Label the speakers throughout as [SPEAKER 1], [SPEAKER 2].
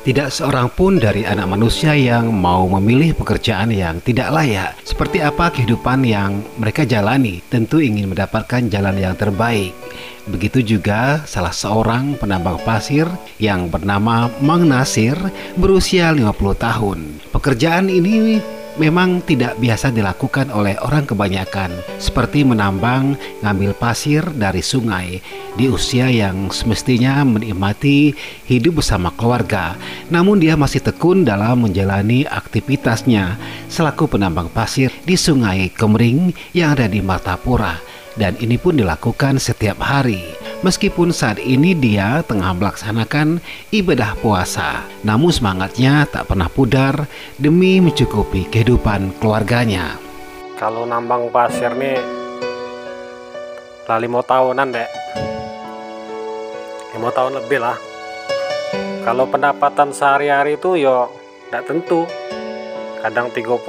[SPEAKER 1] Tidak seorang pun dari anak manusia yang mau memilih pekerjaan yang tidak layak. Seperti apa kehidupan yang mereka jalani, tentu ingin mendapatkan jalan yang terbaik. Begitu juga salah seorang penambang pasir yang bernama Mang Nasir berusia 50 tahun. Pekerjaan ini memang tidak biasa dilakukan oleh orang kebanyakan, seperti menambang, ngambil pasir dari sungai di usia yang semestinya menikmati hidup bersama keluarga. Namun dia masih tekun dalam menjalani aktivitasnya selaku penambang pasir di Sungai Kemering yang ada di Martapura dan ini pun dilakukan setiap hari. Meskipun saat ini dia tengah melaksanakan ibadah puasa, namun semangatnya tak pernah pudar demi mencukupi kehidupan keluarganya.
[SPEAKER 2] Kalau nambang pasir nih, lah lima tahunan dek, lima tahun lebih lah. Kalau pendapatan sehari-hari itu yo tidak tentu, kadang 30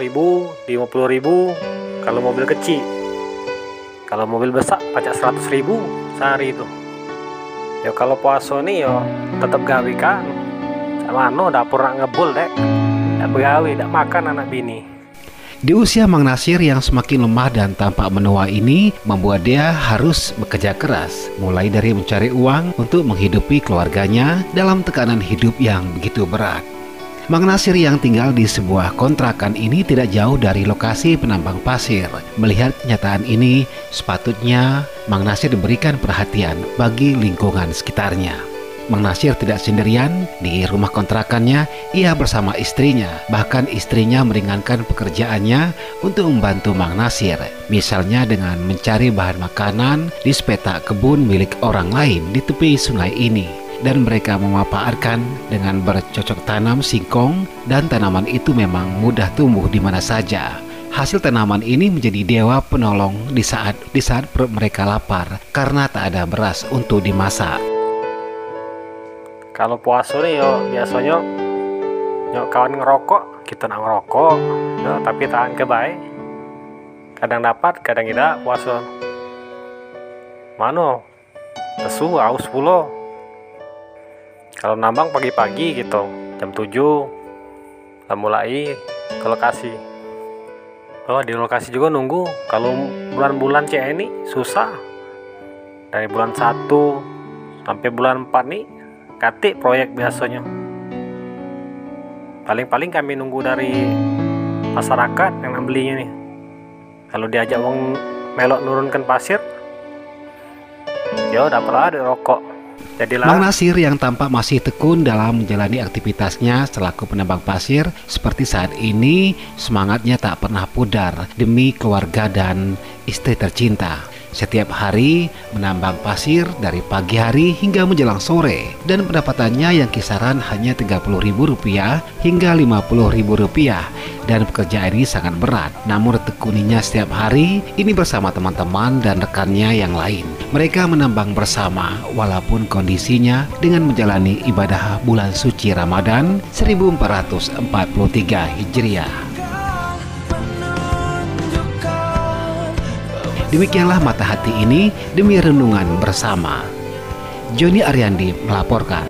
[SPEAKER 2] ribu, 50 ribu, kalau mobil kecil. Kalau mobil besar pajak 100 ribu, sehari itu. Ya kalau puasa nih yo tetap gawe kan. Sama no dapur nak ngebul dek. Tidak begawe tidak makan anak bini.
[SPEAKER 1] Di usia Mang Nasir yang semakin lemah dan tampak menua ini membuat dia harus bekerja keras, mulai dari mencari uang untuk menghidupi keluarganya dalam tekanan hidup yang begitu berat. Mang Nasir yang tinggal di sebuah kontrakan ini tidak jauh dari lokasi penambang pasir. Melihat kenyataan ini, sepatutnya Mang Nasir diberikan perhatian bagi lingkungan sekitarnya. Mang Nasir tidak sendirian di rumah kontrakannya, ia bersama istrinya. Bahkan istrinya meringankan pekerjaannya untuk membantu Mang Nasir. Misalnya dengan mencari bahan makanan di sepetak kebun milik orang lain di tepi sungai ini dan mereka memanfaatkan dengan bercocok tanam singkong dan tanaman itu memang mudah tumbuh di mana saja. Hasil tanaman ini menjadi dewa penolong di saat di saat perut mereka lapar karena tak ada beras untuk dimasak.
[SPEAKER 2] Kalau puasa nih yo biasanya yo kawan ngerokok kita nak ngerokok yo, tapi tahan ke baik. Kadang dapat kadang tidak puasa. Mano, tesu aus pulau kalau nambang pagi-pagi gitu jam 7 lah mulai ke lokasi oh di lokasi juga nunggu. Kalau bulan-bulan cek ini susah. Dari bulan 1 sampai bulan 4 nih katik proyek biasanya. Paling-paling kami nunggu dari masyarakat yang belinya nih. Kalau diajak uang melok nurunkan pasir ya dapat lah rokok
[SPEAKER 1] Jadilah. Mang Nasir yang tampak masih tekun dalam menjalani aktivitasnya selaku penambang pasir seperti saat ini semangatnya tak pernah pudar demi keluarga dan istri tercinta setiap hari menambang pasir dari pagi hari hingga menjelang sore. Dan pendapatannya yang kisaran hanya Rp30.000 hingga Rp50.000 dan pekerjaan ini sangat berat. Namun tekuninya setiap hari ini bersama teman-teman dan rekannya yang lain. Mereka menambang bersama walaupun kondisinya dengan menjalani ibadah bulan suci Ramadan 1443 Hijriah Demikianlah mata hati ini demi renungan bersama. Joni Ariandi melaporkan.